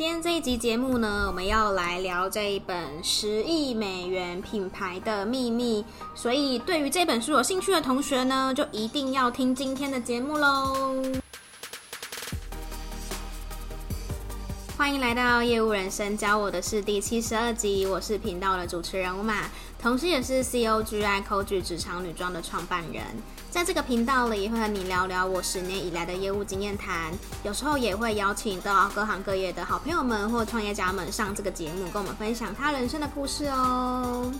今天这一集节目呢，我们要来聊这一本十亿美元品牌的秘密。所以，对于这本书有兴趣的同学呢，就一定要听今天的节目喽。欢迎来到业务人生教我的是第七十二集，我是频道的主持人 Uma，同时也是 COGI Co 举职场女装的创办人。在这个频道里，会和你聊聊我十年以来的业务经验谈，有时候也会邀请到各行各业的好朋友们或创业家们上这个节目，跟我们分享他人生的故事哦。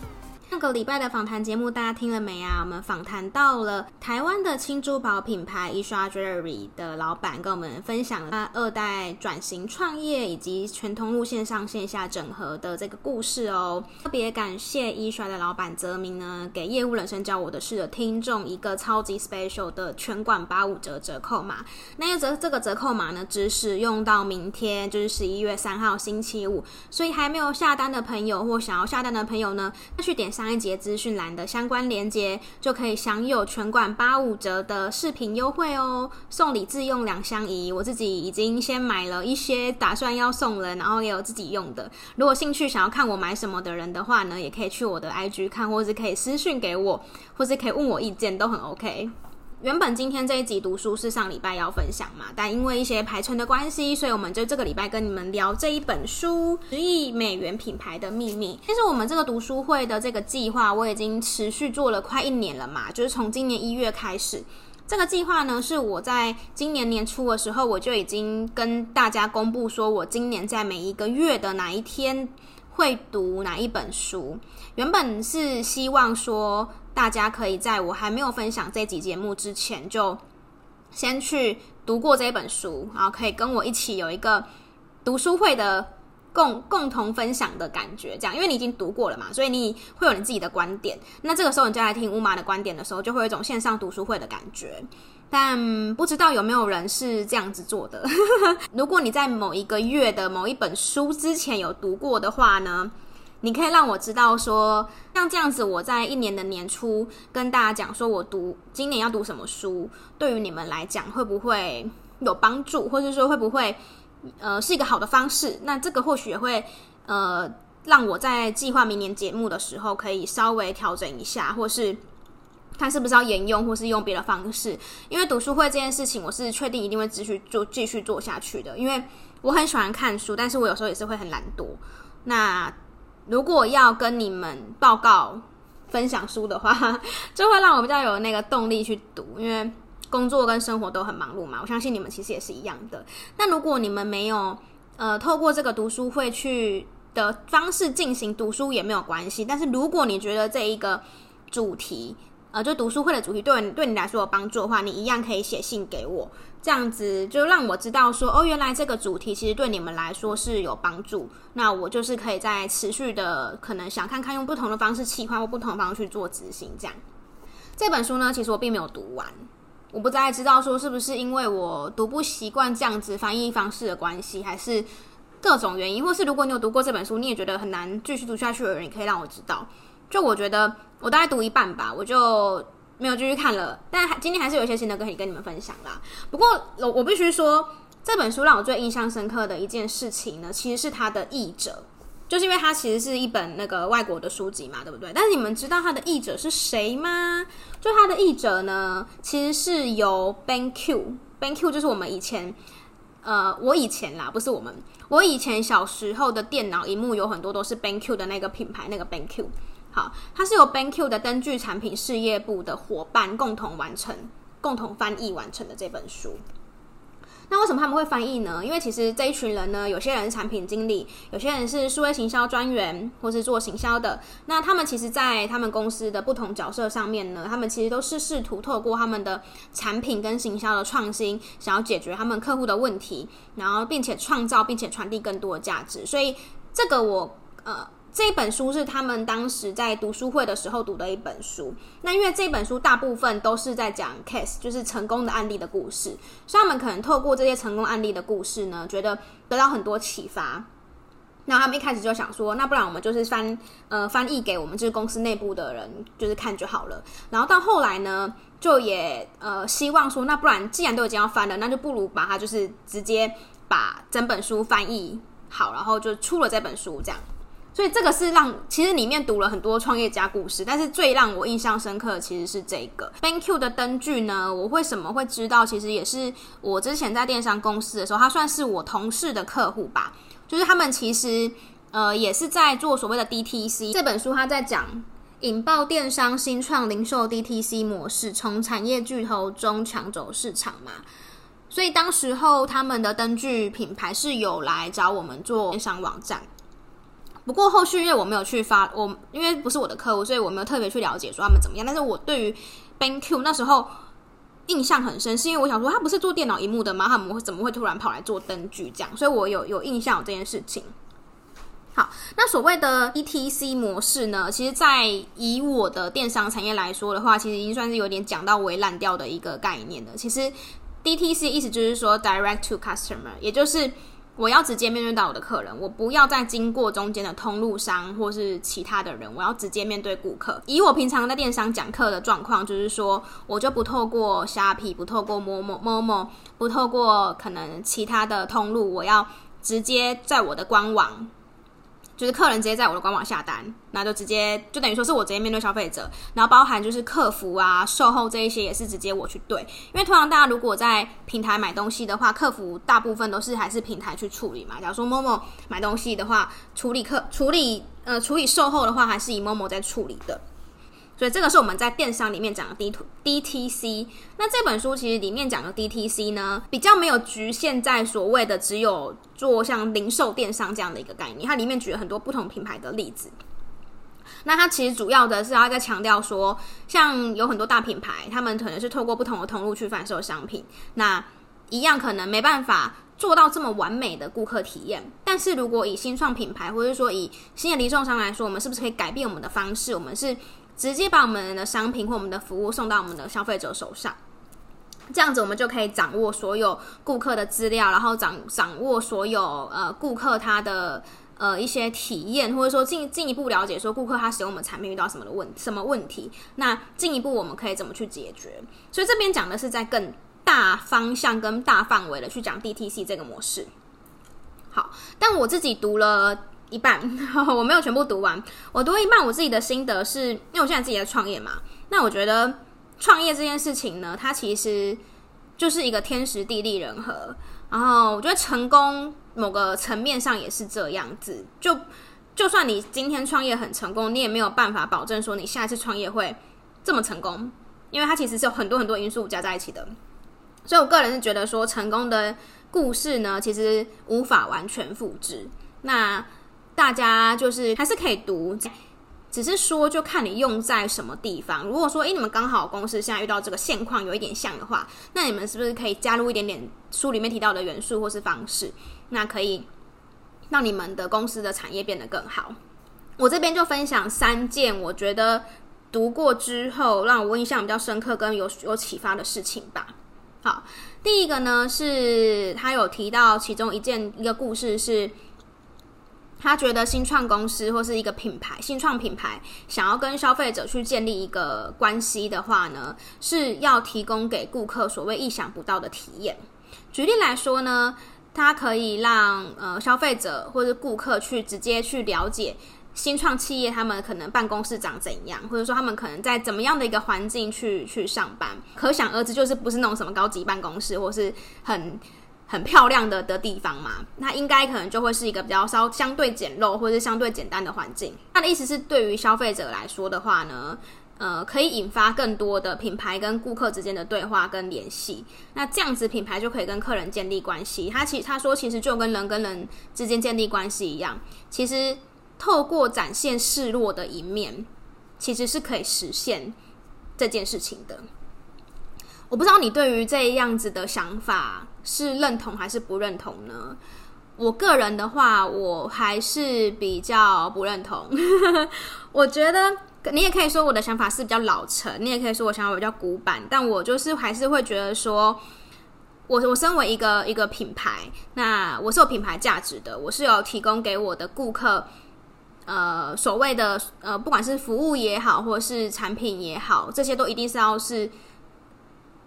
上个礼拜的访谈节目，大家听了没啊？我们访谈到了台湾的轻珠宝品牌 Esha Jewelry 的老板，跟我们分享了他二代转型创业以及全通路线上线下整合的这个故事哦。特别感谢 Esha 的老板泽明呢，给业务人生教我的事的听众一个超级 special 的全馆八五折折扣码。那个折这个折扣码呢，只使用到明天，就是十一月三号星期五。所以还没有下单的朋友或想要下单的朋友呢，那去点。上一节资讯栏的相关链接，就可以享有全馆八五折的饰品优惠哦，送礼自用两相宜。我自己已经先买了一些，打算要送人，然后也有自己用的。如果兴趣想要看我买什么的人的话呢，也可以去我的 IG 看，或是可以私讯给我，或是可以问我意见，都很 OK。原本今天这一集读书是上礼拜要分享嘛，但因为一些排程的关系，所以我们就这个礼拜跟你们聊这一本书《十亿美元品牌的秘密》。其实我们这个读书会的这个计划，我已经持续做了快一年了嘛，就是从今年一月开始。这个计划呢，是我在今年年初的时候，我就已经跟大家公布说，我今年在每一个月的哪一天会读哪一本书。原本是希望说。大家可以在我还没有分享这集节目之前，就先去读过这本书，然后可以跟我一起有一个读书会的共共同分享的感觉。这样，因为你已经读过了嘛，所以你会有你自己的观点。那这个时候你再来听 Uma 的观点的时候，就会有一种线上读书会的感觉。但不知道有没有人是这样子做的？如果你在某一个月的某一本书之前有读过的话呢？你可以让我知道说，像这样子，我在一年的年初跟大家讲说，我读今年要读什么书，对于你们来讲会不会有帮助，或者说会不会呃是一个好的方式？那这个或许也会呃让我在计划明年节目的时候可以稍微调整一下，或是看是不是要沿用，或是用别的方式。因为读书会这件事情，我是确定一定会继续做，继续做下去的。因为我很喜欢看书，但是我有时候也是会很懒惰。那如果要跟你们报告分享书的话，就会让我比较有那个动力去读，因为工作跟生活都很忙碌嘛。我相信你们其实也是一样的。那如果你们没有呃透过这个读书会去的方式进行读书也没有关系。但是如果你觉得这一个主题，呃，就读书会的主题对你对你来说有帮助的话，你一样可以写信给我。这样子就让我知道说，哦，原来这个主题其实对你们来说是有帮助。那我就是可以在持续的，可能想看看用不同的方式企划或不同的方式去做执行。这样，这本书呢，其实我并没有读完。我不再知道说是不是因为我读不习惯这样子翻译方式的关系，还是各种原因，或是如果你有读过这本书，你也觉得很难继续读下去的人，你可以让我知道。就我觉得我大概读一半吧，我就。没有继续看了，但今天还是有一些新的可以跟你们分享啦。不过我我必须说，这本书让我最印象深刻的一件事情呢，其实是它的译者，就是因为它其实是一本那个外国的书籍嘛，对不对？但是你们知道它的译者是谁吗？就它的译者呢，其实是由 BenQ，BenQ 就是我们以前，呃，我以前啦，不是我们，我以前小时候的电脑荧幕有很多都是 BenQ 的那个品牌，那个 BenQ。好，它是由 BenQ 的灯具产品事业部的伙伴共同完成、共同翻译完成的这本书。那为什么他们会翻译呢？因为其实这一群人呢，有些人是产品经理，有些人是数位行销专员，或是做行销的。那他们其实，在他们公司的不同角色上面呢，他们其实都是试图透过他们的产品跟行销的创新，想要解决他们客户的问题，然后并且创造并且传递更多的价值。所以这个我呃。这本书是他们当时在读书会的时候读的一本书。那因为这本书大部分都是在讲 case，就是成功的案例的故事，所以他们可能透过这些成功案例的故事呢，觉得得到很多启发。那他们一开始就想说，那不然我们就是翻呃翻译给我们就是公司内部的人就是看就好了。然后到后来呢，就也呃希望说，那不然既然都已经要翻了，那就不如把它就是直接把整本书翻译。好，然后就出了这本书这样。所以这个是让其实里面读了很多创业家故事，但是最让我印象深刻的其实是这个 banq 的灯具呢。我为什么会知道？其实也是我之前在电商公司的时候，他算是我同事的客户吧。就是他们其实呃也是在做所谓的 DTC 这本书，他在讲引爆电商新创零售 DTC 模式，从产业巨头中抢走市场嘛。所以当时候他们的灯具品牌是有来找我们做电商网站。不过后续因为我没有去发，我因为不是我的客户，所以我没有特别去了解说他们怎么样。但是我对于 BenQ 那时候印象很深，是因为我想说他不是做电脑荧幕的吗？他们怎么会突然跑来做灯具这样？所以我有有印象有这件事情。好，那所谓的 E T C 模式呢，其实，在以我的电商产业来说的话，其实已经算是有点讲到微烂掉的一个概念了。其实 DTC 意思就是说 Direct to Customer，也就是。我要直接面对到我的客人，我不要再经过中间的通路商或是其他的人，我要直接面对顾客。以我平常在电商讲课的状况，就是说，我就不透过虾皮，不透过 Momo 不透过可能其他的通路，我要直接在我的官网。就是客人直接在我的官网下单，那就直接就等于说是我直接面对消费者，然后包含就是客服啊、售后这一些也是直接我去对，因为通常大家如果在平台买东西的话，客服大部分都是还是平台去处理嘛。假如说某某买东西的话，处理客处理呃处理售后的话，还是以某某在处理的。所以这个是我们在电商里面讲的 D D T C。那这本书其实里面讲的 D T C 呢，比较没有局限在所谓的只有做像零售电商这样的一个概念。它里面举了很多不同品牌的例子。那它其实主要的是要在强调说，像有很多大品牌，他们可能是透过不同的通路去贩售商品，那一样可能没办法做到这么完美的顾客体验。但是如果以新创品牌，或者说以新的零售商来说，我们是不是可以改变我们的方式？我们是。直接把我们的商品或我们的服务送到我们的消费者手上，这样子我们就可以掌握所有顾客的资料，然后掌掌握所有呃顾客他的呃一些体验，或者说进进一步了解说顾客他使用我们产品遇到什么的问什么问题，那进一步我们可以怎么去解决？所以这边讲的是在更大方向跟大范围的去讲 DTC 这个模式。好，但我自己读了。一半，我没有全部读完。我读一半，我自己的心得是，因为我现在自己在创业嘛。那我觉得创业这件事情呢，它其实就是一个天时地利人和。然后我觉得成功某个层面上也是这样子。就就算你今天创业很成功，你也没有办法保证说你下一次创业会这么成功，因为它其实是有很多很多因素加在一起的。所以我个人是觉得说，成功的故事呢，其实无法完全复制。那大家就是还是可以读，只是说就看你用在什么地方。如果说，诶，你们刚好公司现在遇到这个现况有一点像的话，那你们是不是可以加入一点点书里面提到的元素或是方式？那可以让你们的公司的产业变得更好。我这边就分享三件我觉得读过之后让我印象比较深刻跟有有启发的事情吧。好，第一个呢是他有提到其中一件一个故事是。他觉得新创公司或是一个品牌，新创品牌想要跟消费者去建立一个关系的话呢，是要提供给顾客所谓意想不到的体验。举例来说呢，它可以让呃消费者或者顾客去直接去了解新创企业他们可能办公室长怎样，或者说他们可能在怎么样的一个环境去去上班。可想而知，就是不是那种什么高级办公室，或是很。很漂亮的的地方嘛，那应该可能就会是一个比较稍相对简陋或者是相对简单的环境。他的意思是，对于消费者来说的话呢，呃，可以引发更多的品牌跟顾客之间的对话跟联系。那这样子品牌就可以跟客人建立关系。他其他说其实就跟人跟人之间建立关系一样，其实透过展现示弱的一面，其实是可以实现这件事情的。我不知道你对于这样子的想法是认同还是不认同呢？我个人的话，我还是比较不认同。我觉得你也可以说我的想法是比较老成，你也可以说我想法比较古板，但我就是还是会觉得说，我我身为一个一个品牌，那我是有品牌价值的，我是有提供给我的顾客，呃，所谓的呃，不管是服务也好，或是产品也好，这些都一定是要是。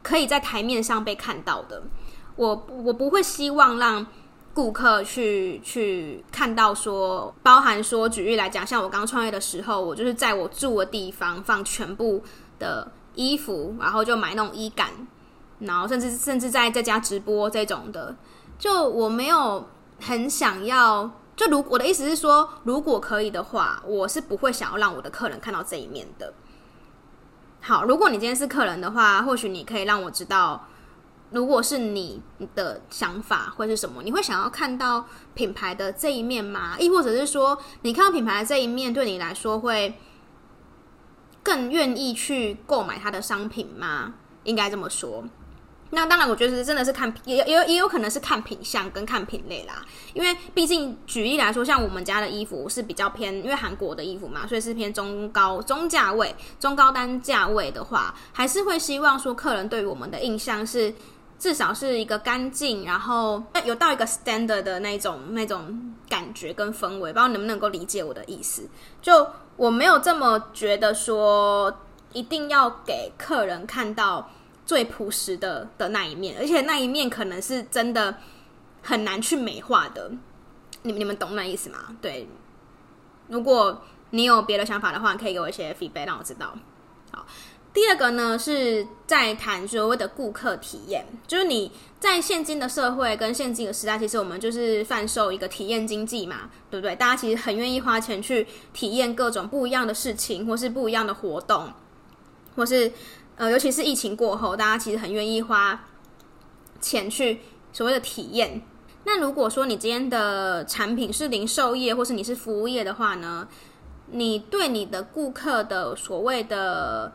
可以在台面上被看到的，我我不会希望让顾客去去看到说，包含说举例来讲，像我刚创业的时候，我就是在我住的地方放全部的衣服，然后就买那种衣杆，然后甚至甚至在在家直播这种的，就我没有很想要，就如我的意思是说，如果可以的话，我是不会想要让我的客人看到这一面的。好，如果你今天是客人的话，或许你可以让我知道。如果是你的想法会是什么？你会想要看到品牌的这一面吗？亦或者是说，你看到品牌的这一面，对你来说会更愿意去购买它的商品吗？应该这么说。那当然，我觉得是真的是看，也也也有可能是看品相跟看品类啦。因为毕竟举例来说，像我们家的衣服是比较偏，因为韩国的衣服嘛，所以是偏中高中价位、中高单价位的话，还是会希望说客人对于我们的印象是。至少是一个干净，然后有到一个 standard 的那种那种感觉跟氛围，不知道能不能够理解我的意思？就我没有这么觉得说一定要给客人看到最朴实的的那一面，而且那一面可能是真的很难去美化的。你们你们懂那意思吗？对，如果你有别的想法的话，可以给我一些 feedback 让我知道。好。第二个呢，是在谈所谓的顾客体验，就是你在现今的社会跟现今的时代，其实我们就是贩售一个体验经济嘛，对不对？大家其实很愿意花钱去体验各种不一样的事情，或是不一样的活动，或是呃，尤其是疫情过后，大家其实很愿意花钱去所谓的体验。那如果说你今天的产品是零售业，或是你是服务业的话呢，你对你的顾客的所谓的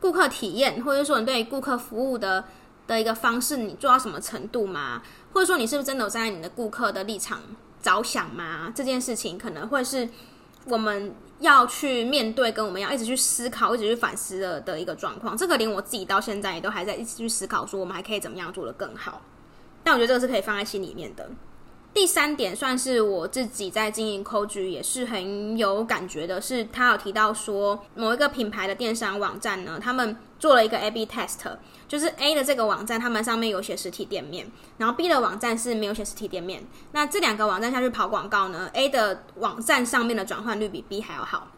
顾客体验，或者说你对顾客服务的的一个方式，你做到什么程度吗？或者说你是不是真的有站在你的顾客的立场着想吗？这件事情可能会是我们要去面对，跟我们要一直去思考、一直去反思的的一个状况。这个连我自己到现在也都还在一直去思考，说我们还可以怎么样做得更好。但我觉得这个是可以放在心里面的。第三点算是我自己在经营 Coach 也是很有感觉的，是他有提到说某一个品牌的电商网站呢，他们做了一个 A/B test，就是 A 的这个网站他们上面有写实体店面，然后 B 的网站是没有写实体店面。那这两个网站下去跑广告呢，A 的网站上面的转换率比 B 还要好。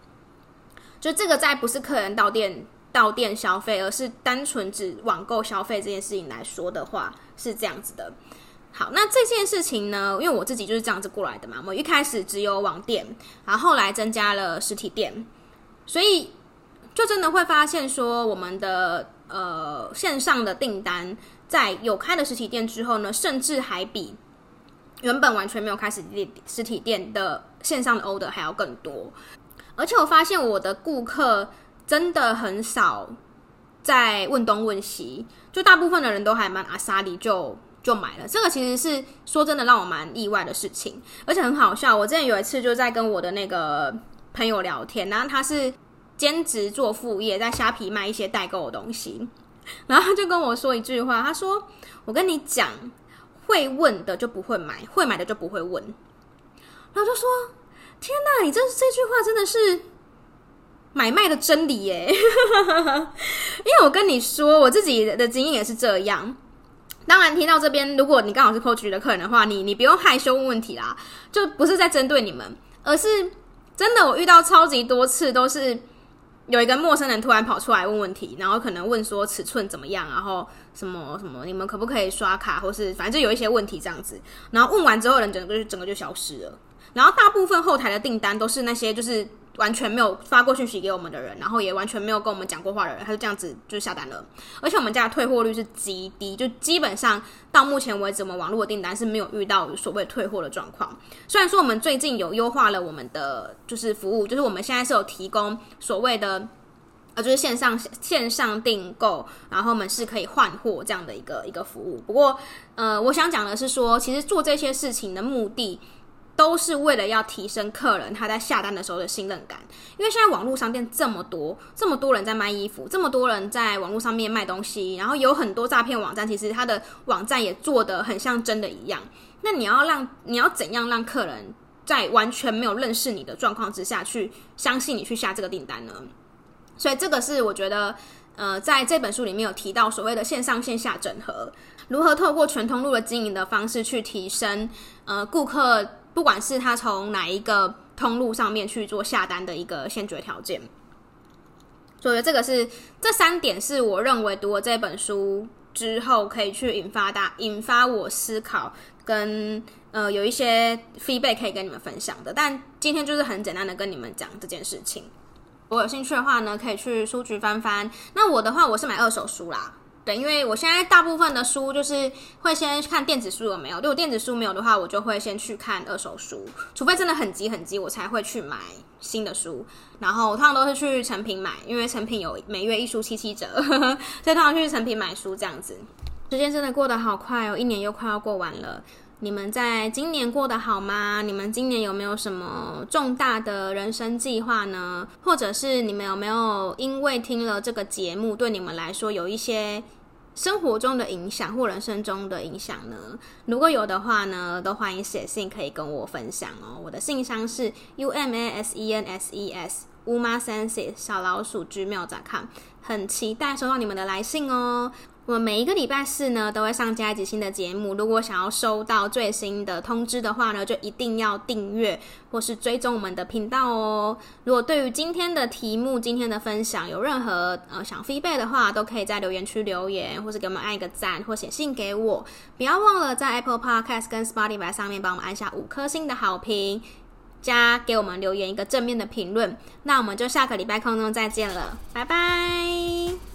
就这个在不是客人到店到店消费，而是单纯指网购消费这件事情来说的话，是这样子的。好，那这件事情呢，因为我自己就是这样子过来的嘛。我一开始只有网店，然后后来增加了实体店，所以就真的会发现说，我们的呃线上的订单在有开了实体店之后呢，甚至还比原本完全没有开实体实体店的线上的 order 还要更多。而且我发现我的顾客真的很少在问东问西，就大部分的人都还蛮阿莎力就。就买了，这个其实是说真的让我蛮意外的事情，而且很好笑。我之前有一次就在跟我的那个朋友聊天，然后他是兼职做副业，在虾皮卖一些代购的东西，然后他就跟我说一句话，他说：“我跟你讲，会问的就不会买，会买的就不会问。”然后就说：“天哪，你这这句话真的是买卖的真理耶！” 因为我跟你说，我自己的经验也是这样。当然，听到这边，如果你刚好是 Coach 的客人的话，你你不用害羞问问题啦，就不是在针对你们，而是真的，我遇到超级多次都是有一个陌生人突然跑出来问问题，然后可能问说尺寸怎么样，然后什么什么，你们可不可以刷卡，或是反正就有一些问题这样子，然后问完之后，人整个就整个就消失了，然后大部分后台的订单都是那些就是。完全没有发过讯息给我们的人，然后也完全没有跟我们讲过话的人，他就这样子就下单了。而且我们家的退货率是极低，就基本上到目前为止，我们网络的订单是没有遇到所谓退货的状况。虽然说我们最近有优化了我们的就是服务，就是我们现在是有提供所谓的呃，就是线上线上订购，然后我们是可以换货这样的一个一个服务。不过呃，我想讲的是说，其实做这些事情的目的。都是为了要提升客人他在下单的时候的信任感，因为现在网络商店这么多，这么多人在卖衣服，这么多人在网络上面卖东西，然后有很多诈骗网站，其实他的网站也做得很像真的一样。那你要让你要怎样让客人在完全没有认识你的状况之下去相信你去下这个订单呢？所以这个是我觉得。呃，在这本书里面有提到所谓的线上线下整合，如何透过全通路的经营的方式去提升呃顾客，不管是他从哪一个通路上面去做下单的一个先决条件。所以这个是这三点是我认为读了这本书之后可以去引发大引发我思考跟呃有一些 feedback 可以跟你们分享的。但今天就是很简单的跟你们讲这件事情。我有兴趣的话呢，可以去书局翻翻。那我的话，我是买二手书啦。对，因为我现在大部分的书就是会先看电子书有没有，如果电子书没有的话，我就会先去看二手书，除非真的很急很急，我才会去买新的书。然后我通常都是去诚品买，因为诚品有每月一书七七折，呵呵，所以通常去诚品买书这样子。时间真的过得好快哦，一年又快要过完了。你们在今年过得好吗？你们今年有没有什么重大的人生计划呢？或者是你们有没有因为听了这个节目，对你们来说有一些生活中的影响或人生中的影响呢？如果有的话呢，都欢迎写信可以跟我分享哦。我的信箱是 u m a s e n s e s umasenses 小老鼠 gmail.com，很期待收到你们的来信哦。我们每一个礼拜四呢，都会上架一集新的节目。如果想要收到最新的通知的话呢，就一定要订阅或是追踪我们的频道哦。如果对于今天的题目、今天的分享有任何呃想 feedback 的话，都可以在留言区留言，或是给我们按一个赞，或写信给我。不要忘了在 Apple Podcast 跟 Spotify 上面帮我们按下五颗星的好评，加给我们留言一个正面的评论。那我们就下个礼拜空中再见了，拜拜。